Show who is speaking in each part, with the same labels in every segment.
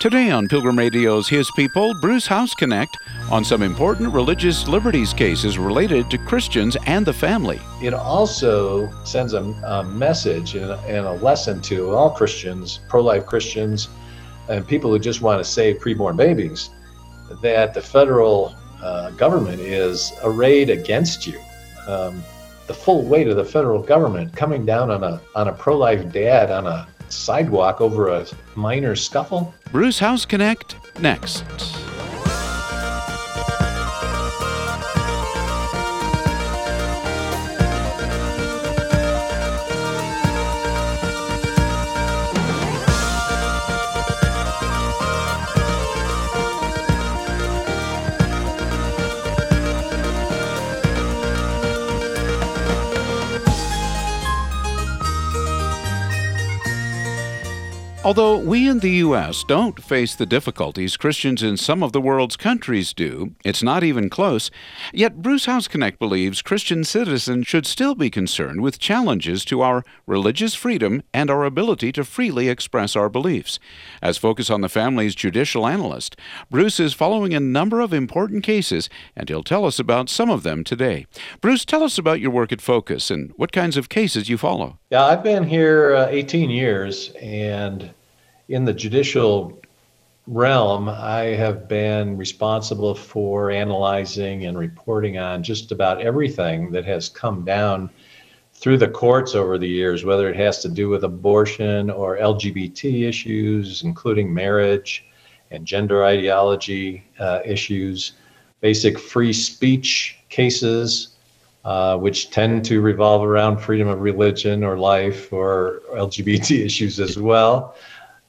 Speaker 1: Today on Pilgrim Radio's His People, Bruce Hausknecht on some important religious liberties cases related to Christians and the family.
Speaker 2: It also sends a, a message and a, and a lesson to all Christians, pro life Christians, and people who just want to save preborn babies that the federal uh, government is arrayed against you. Um, the full weight of the federal government coming down on a on a pro-life dad on a sidewalk over a minor scuffle.
Speaker 1: Bruce Hausknecht next. Although we in the U.S. don't face the difficulties Christians in some of the world's countries do, it's not even close, yet Bruce House believes Christian citizens should still be concerned with challenges to our religious freedom and our ability to freely express our beliefs. As Focus on the Family's judicial analyst, Bruce is following a number of important cases, and he'll tell us about some of them today. Bruce, tell us about your work at Focus and what kinds of cases you follow.
Speaker 2: Yeah, I've been here uh, 18 years, and in the judicial realm, I have been responsible for analyzing and reporting on just about everything that has come down through the courts over the years, whether it has to do with abortion or LGBT issues, including marriage and gender ideology uh, issues, basic free speech cases, uh, which tend to revolve around freedom of religion or life or LGBT issues as well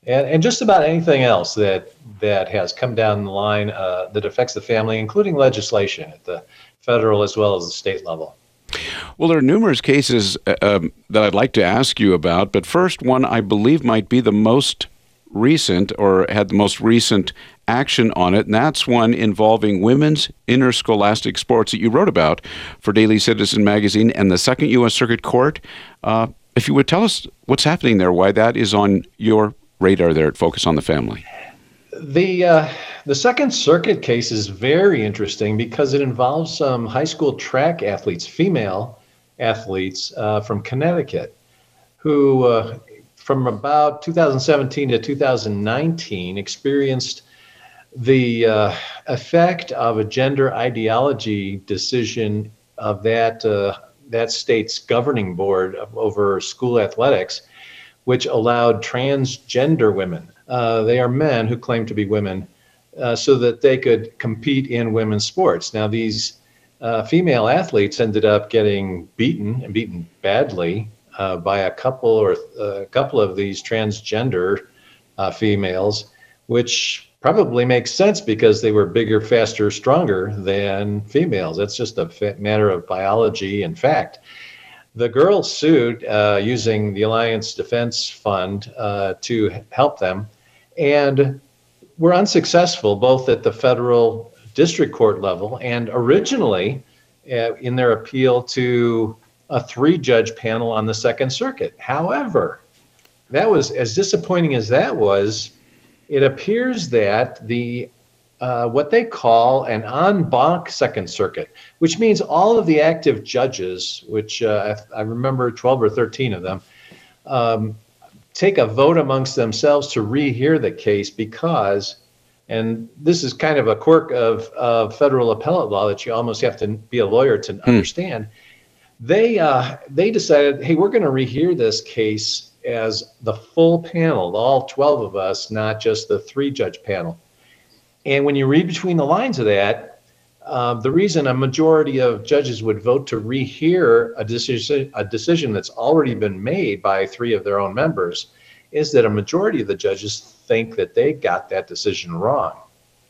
Speaker 2: and, and just about anything else that that has come down the line uh, that affects the family, including legislation at the federal as well as the state level.
Speaker 1: Well, there are numerous cases uh, um, that I'd like to ask you about, but first, one I believe might be the most recent or had the most recent action on it, and that's one involving women's interscholastic sports that you wrote about for Daily Citizen magazine and the Second U.S. Circuit Court. Uh, if you would tell us what's happening there, why that is on your radar there at Focus on the Family?
Speaker 2: The uh, the Second Circuit case is very interesting because it involves some high school track athletes, female athletes uh, from Connecticut, who uh, from about 2017 to 2019 experienced the uh, effect of a gender ideology decision of that uh, that state's governing board over school athletics which allowed transgender women, uh, they are men who claim to be women, uh, so that they could compete in women's sports. Now, these uh, female athletes ended up getting beaten and beaten badly uh, by a couple or a couple of these transgender females, which probably makes sense because they were bigger, faster, stronger than females. That's just a matter of biology and fact. The girls sued uh, using the Alliance Defense Fund uh, to help them and were unsuccessful both at the federal district court level and originally uh, in their appeal to a three judge panel on the Second Circuit. However, that was as disappointing as that was. It appears that the uh, what they call an en banc Second Circuit, which means all of the active judges, which uh, I, I, remember 12 or 13 of them, um, take a vote amongst themselves to rehear the case because, and this is kind of a quirk of, of federal appellate law that you almost have to be a lawyer to hmm. understand. They uh, they decided, hey, we're going to rehear this case as the full panel, all 12 of us, not just the three judge panel. And when you read between the lines of that, uh, the reason a majority of judges would vote to rehear a decision, a decision that's already been made by three of their own members, is that a majority of the judges think that they got that decision wrong.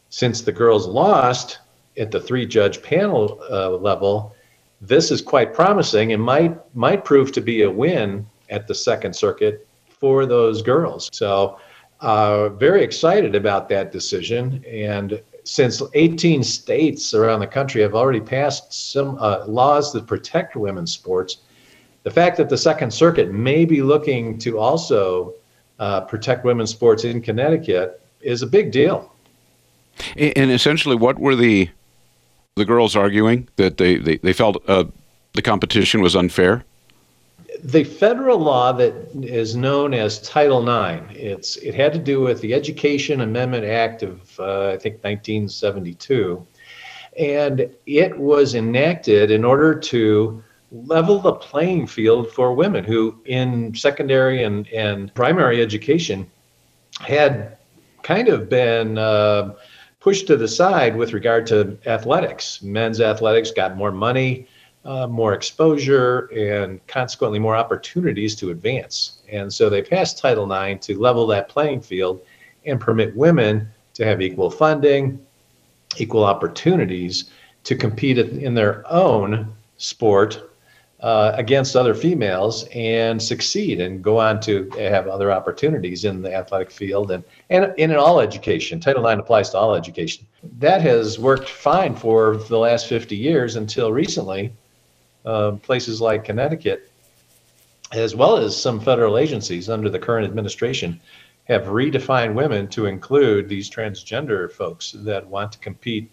Speaker 2: Since the girls lost at the three-judge panel uh, level, this is quite promising and might might prove to be a win at the Second Circuit for those girls. So uh, very excited about that decision. And since 18 states around the country have already passed some uh, laws that protect women's sports, the fact that the Second Circuit may be looking to also uh, protect women's sports in Connecticut is a big deal.
Speaker 1: And essentially, what were the the girls arguing that they they, they felt uh, the competition was unfair?
Speaker 2: The federal law that is known as Title IX. It's it had to do with the Education Amendment Act of uh, I think 1972, and it was enacted in order to level the playing field for women who, in secondary and, and primary education, had kind of been uh, pushed to the side with regard to athletics. Men's athletics got more money, uh, more exposure, and consequently more opportunities to advance. And so they passed Title IX to level that playing field and permit women to have equal funding, equal opportunities to compete in their own sport uh, against other females and succeed and go on to have other opportunities in the athletic field and, and, in all education. Title IX applies to all education. That has worked fine for the last 50 years until recently. Uh, places like Connecticut, as well as some federal agencies under the current administration, have redefined women to include these transgender folks that want to compete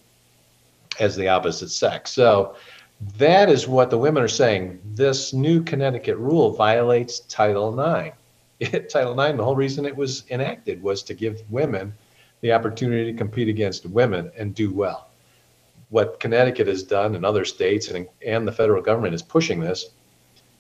Speaker 2: as the opposite sex. So that is what the women are saying. This new Connecticut rule violates Title IX. It, Title IX, the whole reason it was enacted was to give women the opportunity to compete against women and do well. What Connecticut has done and other states and, and the federal government is pushing this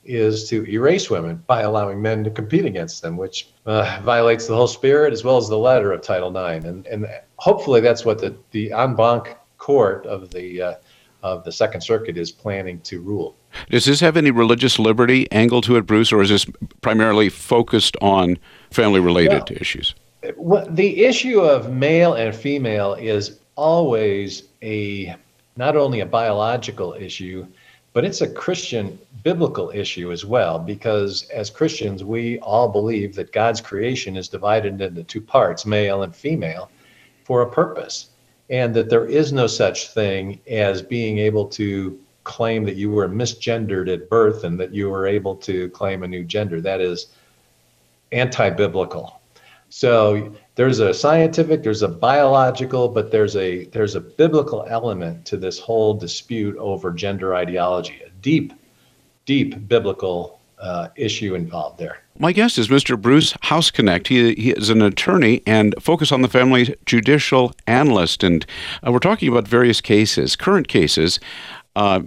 Speaker 2: is to erase women by allowing men to compete against them, which uh, violates the whole spirit as well as the letter of Title IX. And, and hopefully that's what the, the en banc court of the uh, of the Second Circuit is planning to rule.
Speaker 1: Does this have any religious liberty angle to it, Bruce, or is this primarily focused on family related well, issues?
Speaker 2: the issue of male and female is always a not only a biological issue, but it's a Christian biblical issue as well, because as Christians, we all believe that God's creation is divided into two parts, male and female, for a purpose and that there is no such thing as being able to claim that you were misgendered at birth and that you were able to claim a new gender. That is anti biblical. So there's a scientific, there's a biological, but there's a there's a biblical element to this whole dispute over gender ideology, a deep, deep biblical uh, issue involved there.
Speaker 1: My guest is Mr. Bruce Hausknecht. He, he is an attorney and focus on the family judicial analyst. And uh, we're talking about various cases, current cases, uh,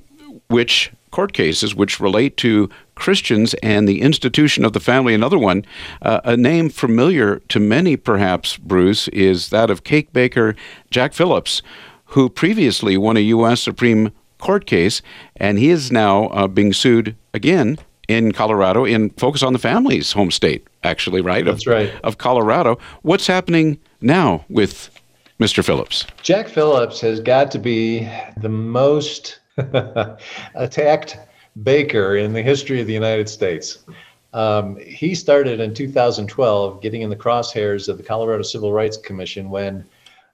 Speaker 1: which court cases which relate to Christians and the institution of the family. Another one, uh, a name familiar to many, perhaps, Bruce, is that of cake baker Jack Phillips, who previously won a U.S. Supreme Court case, and he is now uh, being sued again in Colorado in Focus on the Family's home state, actually, right?
Speaker 2: That's
Speaker 1: of,
Speaker 2: right.
Speaker 1: Of Colorado. What's happening now with Mr. Phillips?
Speaker 2: Jack Phillips has got to be the most attacked baker in the history of the United States. Um, he started in 2012 getting in the crosshairs of the Colorado Civil Rights Commission when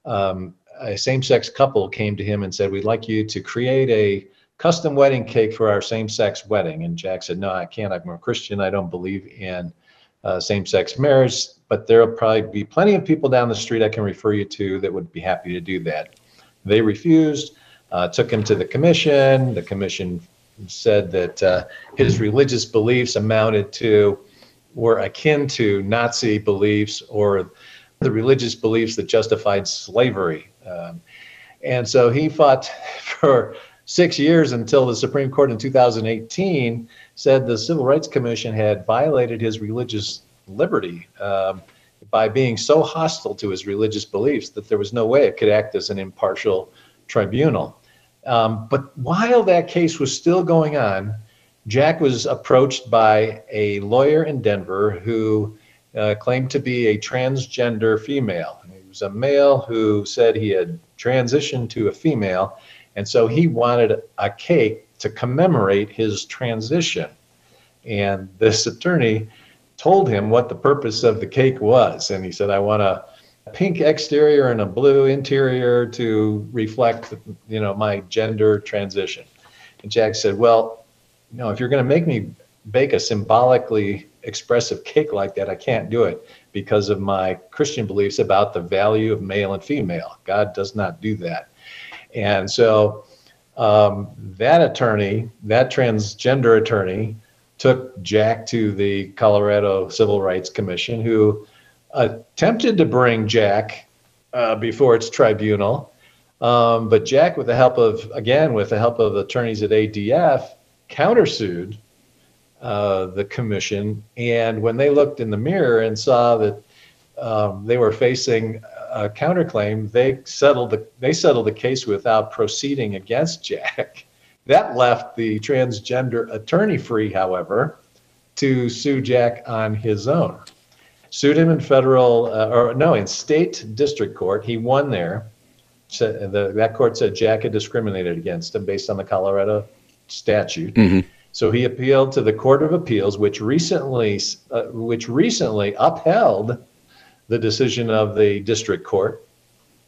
Speaker 2: um, a same sex couple came to him and said, We'd like you to create a custom wedding cake for our same-sex wedding. And Jack said, no, I can't. I'm a Christian. I don't believe in uh, same-sex marriage, but there'll probably be plenty of people down the street I can refer you to that would be happy to do that. They refused, uh, took him to the commission. The commission said that uh, his religious beliefs amounted to, were akin to Nazi beliefs or the religious beliefs that justified slavery. Um, and so he fought for six years until the Supreme Court in 2018 said the Civil Rights Commission had violated his religious liberty um, by being so hostile to his religious beliefs that there was no way it could act as an impartial tribunal. Um, but while that case was still going on, Jack was approached by a lawyer in Denver who uh, claimed to be a transgender female. He was a male who said he had transitioned to a female and so he wanted a cake to commemorate his transition. And this attorney told him what the purpose of the cake was. And he said, I want a pink exterior and a blue interior to reflect, you know, my gender transition. And Jack said, well, you know, if you're going to make me bake a symbolically expressive cake like that. I can't do it because of my Christian beliefs about the value of male and female. God does not do that. And so um, that attorney, that transgender attorney, took Jack to the Colorado Civil Rights Commission, who attempted to bring Jack uh, before its tribunal. Um, but Jack, with the help of, again, with the help of attorneys at ADF, countersued uh, the commission. And when they looked in the mirror and saw that um, they were facing a counterclaim, they settled the they settled the case without proceeding against Jack. That left the transgender attorney free, however, to sue Jack on his own. Sued him in federal, uh, or no, in state district court. He won there. So the, that court said Jack had discriminated against him based on the Colorado statute. Mm-hmm. So he appealed to the Court of Appeals, which recently, uh, which recently upheld the decision of the district court,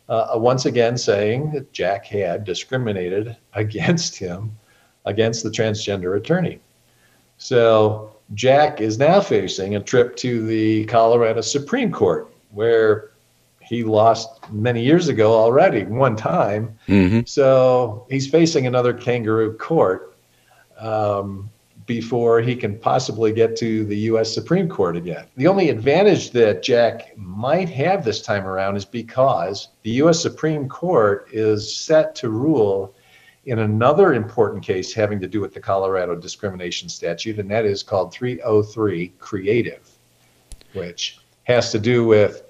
Speaker 2: uh, once again saying that Jack had discriminated against him, against the transgender attorney. So Jack is now facing a trip to the Colorado Supreme Court, where he lost many years ago already, one time. Mm-hmm. So he's facing another kangaroo court. Um, before he can possibly get to the U.S. Supreme Court again. The only advantage that Jack might have this time around is because the U.S. Supreme Court is set to rule in another important case having to do with the Colorado discrimination statute, and that is called 303 Creative, which has to do with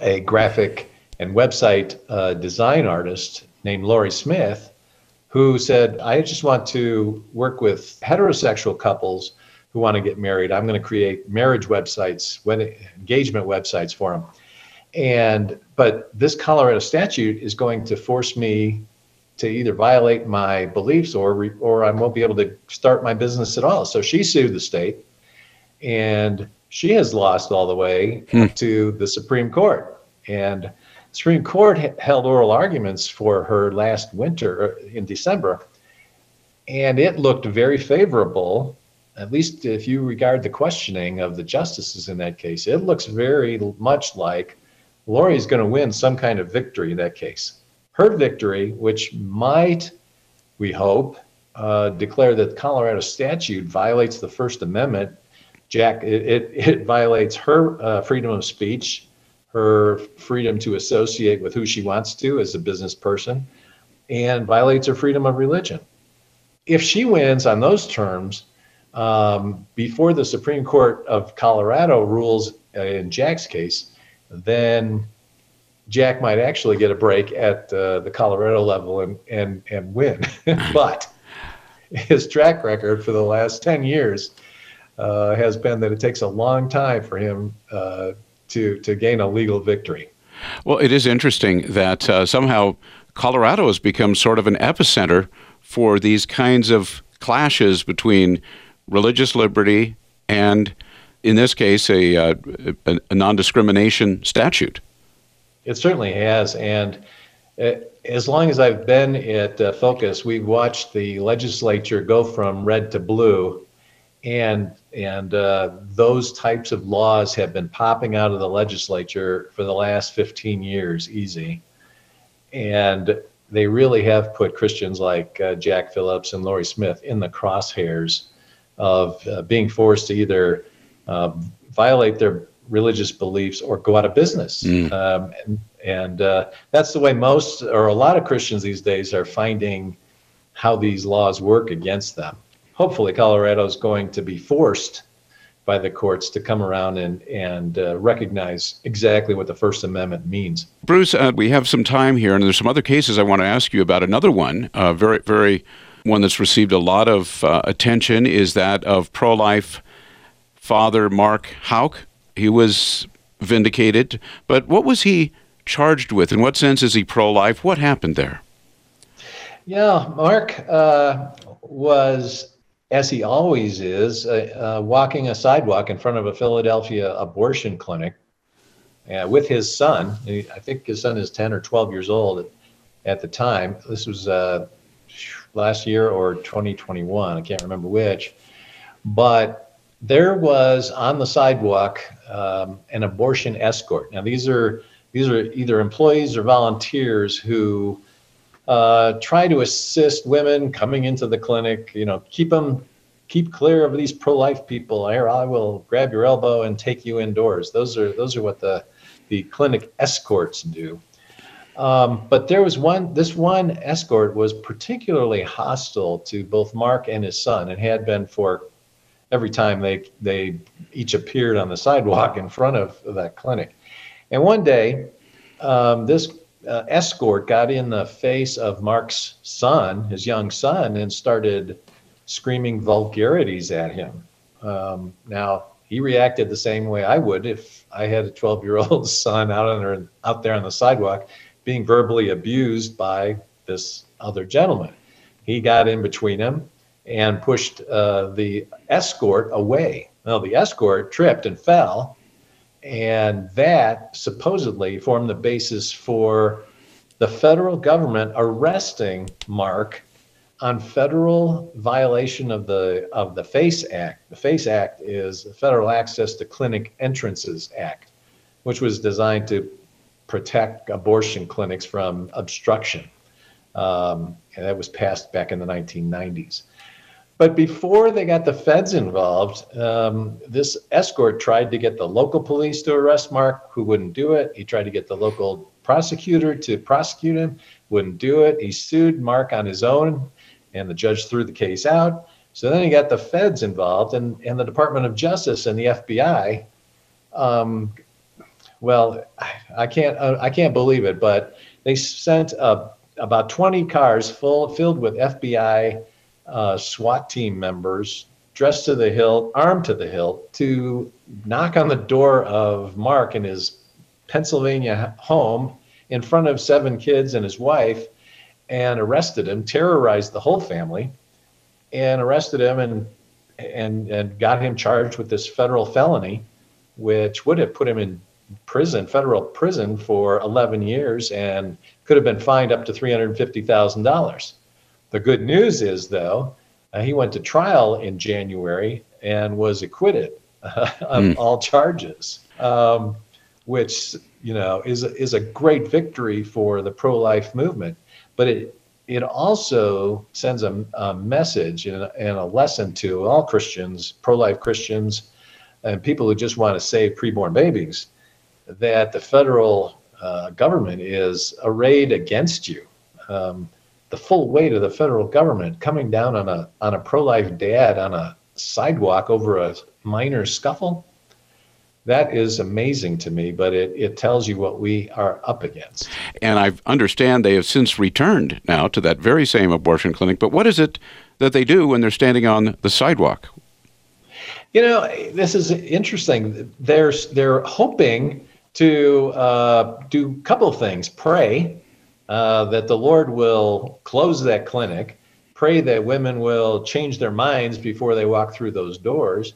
Speaker 2: a graphic and website uh, design artist named Lorie Smith who said, I just want to work with heterosexual couples who want to get married. I'm going to create marriage websites, wedding, engagement websites for them. And but this Colorado statute is going to force me to either violate my beliefs or or I won't be able to start my business at all. So she sued the state, and she has lost all the way hmm. to the Supreme Court. And the Supreme Court held oral arguments for her last winter uh, in December, and it looked very favorable. At least if you regard the questioning of the justices in that case, it looks very much like Lorie's going to win some kind of victory in that case. Her victory, which might, we hope, uh, declare that Colorado statute violates the First Amendment. Jack, it, it, it violates her uh, freedom of speech her freedom to associate with who she wants to as a business person and violates her freedom of religion. If she wins on those terms, um, before the Supreme Court of Colorado rules uh, in Jack's case, then Jack might actually get a break at uh, the Colorado level and and and win. but his track record for the last ten years uh, has been that it takes a long time for him uh, to, to gain a legal victory.
Speaker 1: Well, it is interesting that uh, somehow Colorado has become sort of an epicenter for these kinds of clashes between religious liberty and, in this case, a, uh, a, a non discrimination statute.
Speaker 2: It certainly has. And uh, as long as I've been at uh, Focus, we've watched the legislature go from red to blue. And and uh, those types of laws have been popping out of the legislature for the last 15 years, easy. And they really have put Christians like uh, Jack Phillips and Lorie Smith in the crosshairs of uh, being forced to either uh, violate their religious beliefs or go out of business. Mm. Um, and, and uh, that's the way most or a lot of Christians these days are finding how these laws work against them hopefully Colorado is going to be forced by the courts to come around and and uh, recognize exactly what the First Amendment means.
Speaker 1: Bruce, uh, we have some time here, and there's some other cases I want to ask you about. Another one, uh, very very one that's received a lot of uh, attention is that of pro-life father Mark Houck. He was vindicated, but what was he charged with? In what sense is he pro-life? What happened there?
Speaker 2: Yeah, Mark uh, was as he always is, uh, uh, walking a sidewalk in front of a Philadelphia abortion clinic uh, with his son. I think his son is 10 or 12 years old at, at the time. This was uh, last year or 2021, I can't remember which. but there was on the sidewalk um, an abortion escort. Now these are these are either employees or volunteers who uh, try to assist women coming into the clinic. You know, keep them keep clear of these pro-life people. Here, I will grab your elbow and take you indoors. Those are those are what the the clinic escorts do. Um, but there was one. This one escort was particularly hostile to both Mark and his son, and had been for every time they they each appeared on the sidewalk in front of that clinic. And one day, um, this uh, escort got in the face of Mark's son, his young son, and started screaming vulgarities at him. Um, now he reacted the same way I would if I had a 12 year old son out on there, out there on the sidewalk being verbally abused by this other gentleman. He got in between them and pushed uh, the escort away. Now, the escort tripped and fell, and that supposedly formed the basis for the federal government arresting Mark on federal violation of the of the FACE Act. The FACE Act is the Federal Access to Clinic Entrances Act, which was designed to protect abortion clinics from obstruction. Um, and that was passed back in the 1990s. But before they got the feds involved, um, this escort tried to get the local police to arrest Mark, who wouldn't do it. He tried to get the local prosecutor to prosecute him, wouldn't do it. He sued Mark on his own, and the judge threw the case out. So then he got the feds involved, and, and the Department of Justice and the FBI. Um, well, I can't I can't believe it, but they sent uh, about 20 cars full filled with FBI uh, SWAT team members dressed to the hilt, armed to the hilt, to knock on the door of Mark in his Pennsylvania home in front of seven kids and his wife and arrested him, terrorized the whole family, and arrested him and and and got him charged with this federal felony, which would have put him in prison, federal prison for 11 years, and could have been fined up to $350,000. The good news is, though, uh, he went to trial in January and was acquitted uh, of mm. all charges, um, which you know is is a great victory for the pro-life movement. But it it also sends a, a message and a, and a lesson to all Christians, pro-life Christians, and people who just want to save preborn babies, that the federal uh, government is arrayed against you. Um, the full weight of the federal government coming down on a on a pro-life dad on a sidewalk over a minor scuffle that is amazing to me, but it, it tells you what we are up against.
Speaker 1: And I understand they have since returned now to that very same abortion clinic. But what is it that they do when they're standing on the sidewalk?
Speaker 2: You know, this is interesting. They're they're hoping to uh, do a couple of things: pray uh, that the Lord will close that clinic, pray that women will change their minds before they walk through those doors,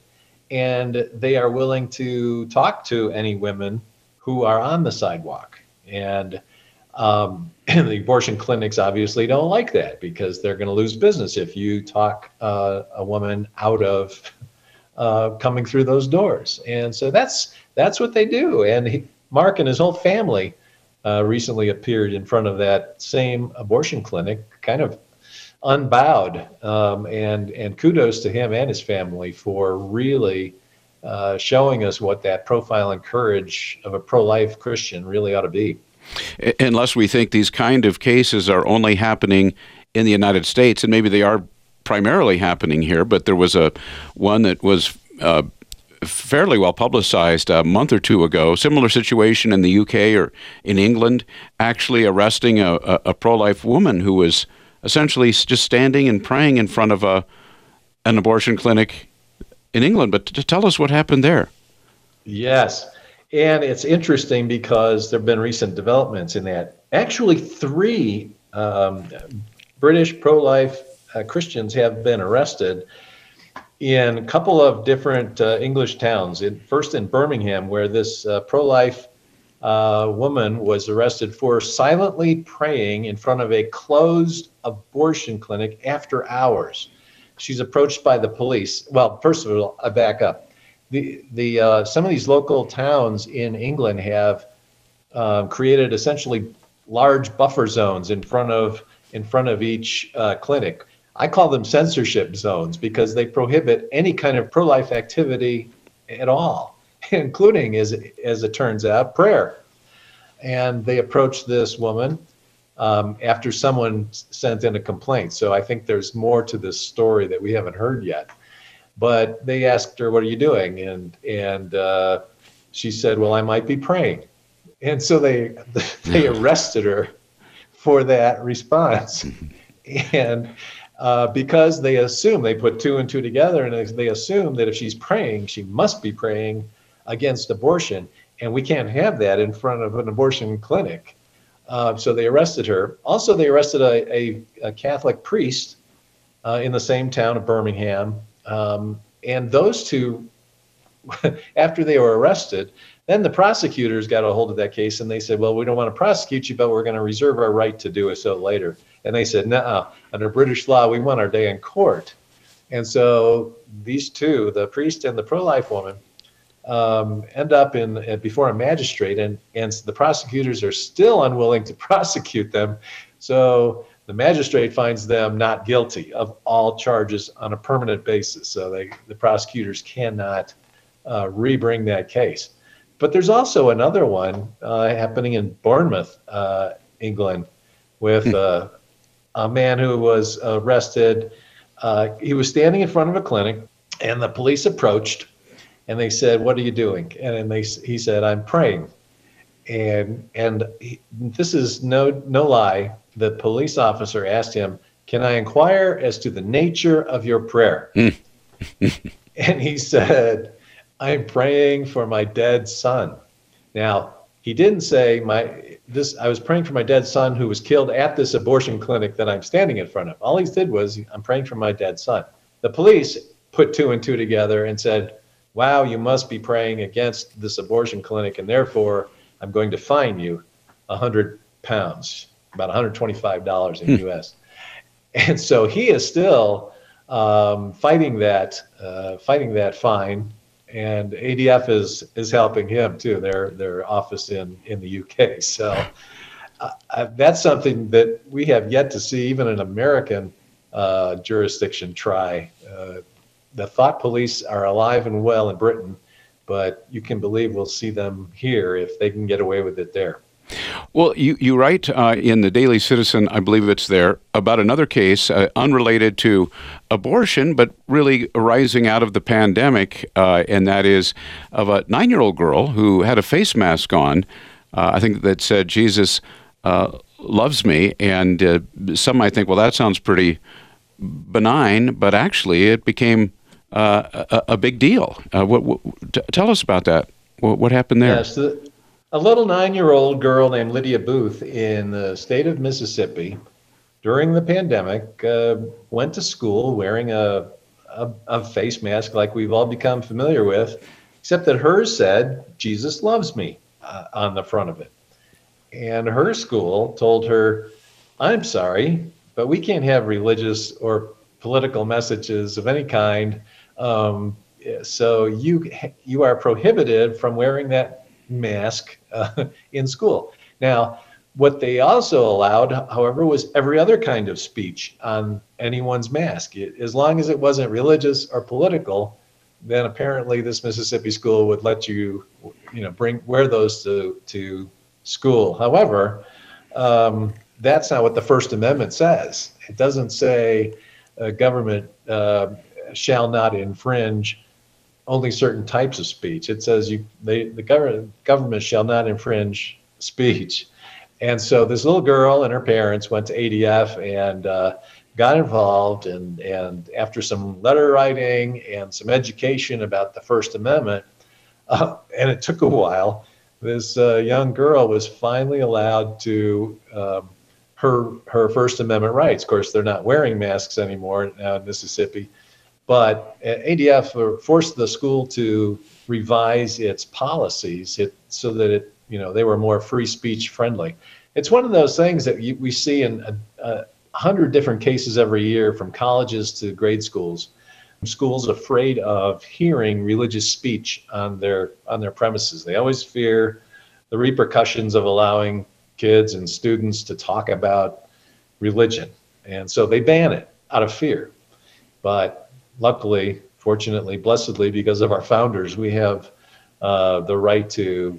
Speaker 2: and they are willing to talk to any women who are on the sidewalk. And um, the abortion clinics obviously don't like that because they're going to lose business if you talk uh, a woman out of uh, coming through those doors. And so that's that's what they do. And he, Mark and his whole family uh, recently appeared in front of that same abortion clinic, kind of unbowed. Um, and and kudos to him and his family for really uh, showing us what that profile and courage of a pro-life Christian really ought to be.
Speaker 1: Unless we think these kind of cases are only happening in the United States, and maybe they are primarily happening here, but there was a one that was. Uh, fairly well publicized a month or two ago. Similar situation in the UK or in England, actually arresting a, a, a pro life woman who was essentially just standing and praying in front of a an abortion clinic in England. But to tell us what happened there.
Speaker 2: Yes. And it's interesting because there have been recent developments in that. Actually, three um, British pro life uh, Christians have been arrested in a couple of different uh, English towns. In, first in Birmingham, where this uh, pro life uh, woman was arrested for silently praying in front of a closed abortion clinic after hours. she's approached by the police. Well, first of all, I back up. The the uh, some of these local towns in England have um, created essentially large buffer zones in front of in front of each uh, clinic. I call them censorship zones because they prohibit any kind of pro-life activity at all, including, as as it turns out, prayer. And they approached this woman um, after someone sent in a complaint. So I think there's more to this story that we haven't heard yet. But they asked her, "What are you doing?" And and uh, she said, "Well, I might be praying." And so they they arrested her for that response, and uh, because they assume they put two and two together, and they assume that if she's praying, she must be praying against abortion, and we can't have that in front of an abortion clinic. Uh, so they arrested her. Also, they arrested a, a, a Catholic priest uh, in the same town of Birmingham. Um, and those two, after they were arrested, then the prosecutors got a hold of that case and they said, well, we don't want to prosecute you, but we're going to reserve our right to do it so later. And they said, no, under British law, we want our day in court. And so these two, the priest and the pro life woman, um, end up in uh, before a magistrate, and and the prosecutors are still unwilling to prosecute them. So the magistrate finds them not guilty of all charges on a permanent basis. So they, the prosecutors cannot uh, rebring that case. But there's also another one uh, happening in Bournemouth, uh, England, with hmm. uh, a man who was arrested. Uh, he was standing in front of a clinic, and the police approached and they said, "What are you doing?" And, and they he said, "I'm praying." And and he, this is no no lie. The police officer asked him, "Can I inquire as to the nature of your prayer?" Hmm. and he said, "I'm praying for my dead son." Now he didn't say my this. I was praying for my dead son who was killed at this abortion clinic that I'm standing in front of. All he did was, "I'm praying for my dead son." The police put two and two together and said, wow, you must be praying against this abortion clinic, and therefore I'm going to fine you a hundred pounds, about $125 in hmm. US. And so he is still um, fighting that, uh, fighting that fine, and ADF is is helping him too. Their their office in in the UK. So uh, that's something that we have yet to see, even an American uh, jurisdiction try. Uh, the thought police are alive and well in Britain, but you can believe we'll see them here if they can get away with it there.
Speaker 1: Well, you, you write uh, in the Daily Citizen, I believe it's there, about another case uh, unrelated to abortion, but really arising out of the pandemic, uh, and that is of a nine year old girl who had a face mask on. Uh, I think that said, Jesus uh, loves me. And uh, some might think, well, that sounds pretty benign, but actually it became a, a, big deal. What, what, t- tell us about that. What, what happened there?
Speaker 2: Yes, the, a little nine-year-old girl named Lydia Booth in the state of Mississippi during the pandemic uh, went to school wearing a, a, a face mask like we've all become familiar with, except that hers said "Jesus loves me" uh, on the front of it, and her school told her, "I'm sorry, but we can't have religious or political messages of any kind. Um, so you you are prohibited from wearing that mask uh, in school. Now, what they also allowed, however, was every other kind of speech on anyone's mask. It, as long as it wasn't religious or political, then apparently this Mississippi school would let you, you know, bring wear those to to school. However, um, that's not what the First Amendment says. It doesn't say government. Uh, shall not infringe only certain types of speech. It says you they, the government government shall not infringe speech. And so this little girl and her parents went to ADF and uh, got involved. And, and after some letter writing and some education about the First Amendment, uh, and it took a while, this uh, young girl was finally allowed to um, her her First Amendment rights. Of course, they're not wearing masks anymore now in Mississippi, but ADF forced the school to revise its policies it, so that it, you know, they were more free speech friendly. It's one of those things that you, we see in uh, uh, 100 different cases every year from colleges to grade schools. Schools afraid of hearing religious speech on their on their premises. They always fear the repercussions of allowing kids and students to talk about religion. And so they ban it out of fear. But luckily, fortunately, blessedly, because of our founders, we have uh, the right to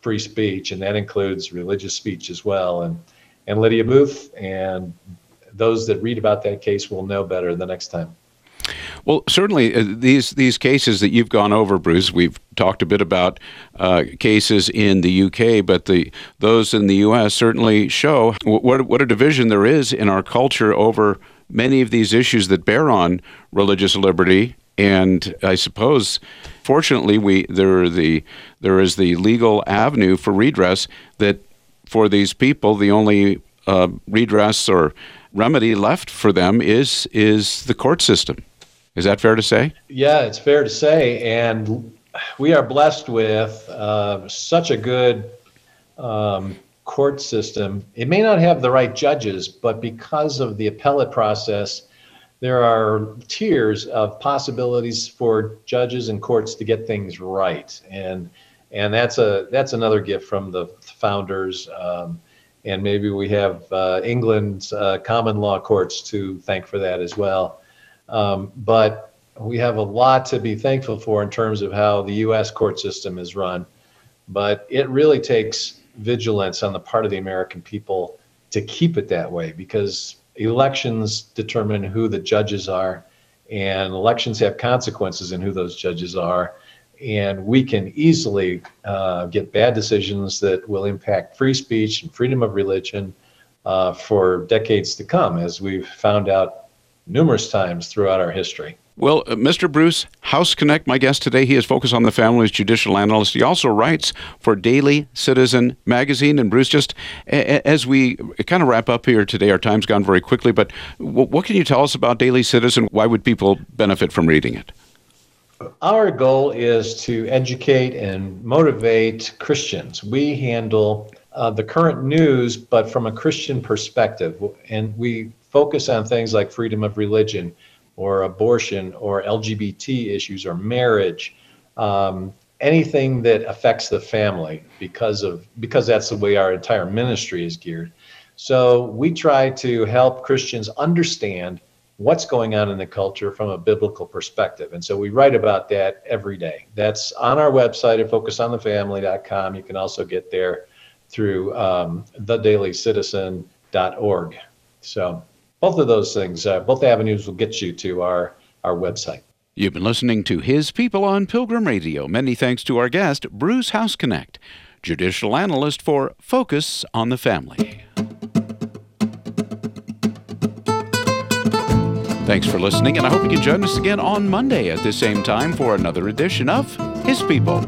Speaker 2: free speech, and that includes religious speech as well. And and Lydia Booth and those that read about that case will know better the next time.
Speaker 1: Well, certainly uh, these these cases that you've gone over, Bruce. We've talked a bit about uh, cases in the UK, but the those in the U.S. certainly show what what a division there is in our culture over many of these issues that bear on religious liberty. And I suppose, fortunately, we there the there is the legal avenue for redress that for these people the only uh, redress or remedy left for them is is the court system. Is that fair to say?
Speaker 2: Yeah, it's fair to say, and we are blessed with uh, such a good um, court system. It may not have the right judges, but because of the appellate process, there are tiers of possibilities for judges and courts to get things right, and and that's a that's another gift from the founders. Um, and maybe we have uh, England's uh, common law courts to thank for that as well. Um, but we have a lot to be thankful for in terms of how the U.S. court system is run. But it really takes vigilance on the part of the American people to keep it that way because elections determine who the judges are, and elections have consequences in who those judges are and we can easily uh, get bad decisions that will impact free speech and freedom of religion uh, for decades to come, as we've found out numerous times throughout our history.
Speaker 1: Well, uh, Mr. Bruce Hausknecht, my guest today, he is focused on the family's judicial analyst. He also writes for Daily Citizen magazine. And Bruce, just a- as we kind of wrap up here today, our time's gone very quickly, but w- what can you tell us about Daily Citizen? Why would people benefit from reading it?
Speaker 2: Our goal is to educate and motivate Christians. We handle uh, the current news, but from a Christian perspective. And we focus on things like freedom of religion or abortion or LGBT issues or marriage. Um, anything that affects the family because of because that's the way our entire ministry is geared. So we try to help Christians understand what's going on in the culture from a biblical perspective. And so we write about that every day. That's on our website at focusonthefamily.com. You can also get there through um, theDailyCitizen.org. So both of those things, uh, both avenues will get you to our, our website.
Speaker 1: You've been listening to His People on Pilgrim Radio. Many thanks to our guest, Bruce Hausknecht, judicial analyst for Focus on the Family. Thanks for listening, and I hope you can join us again on Monday at the same time for another edition of His People.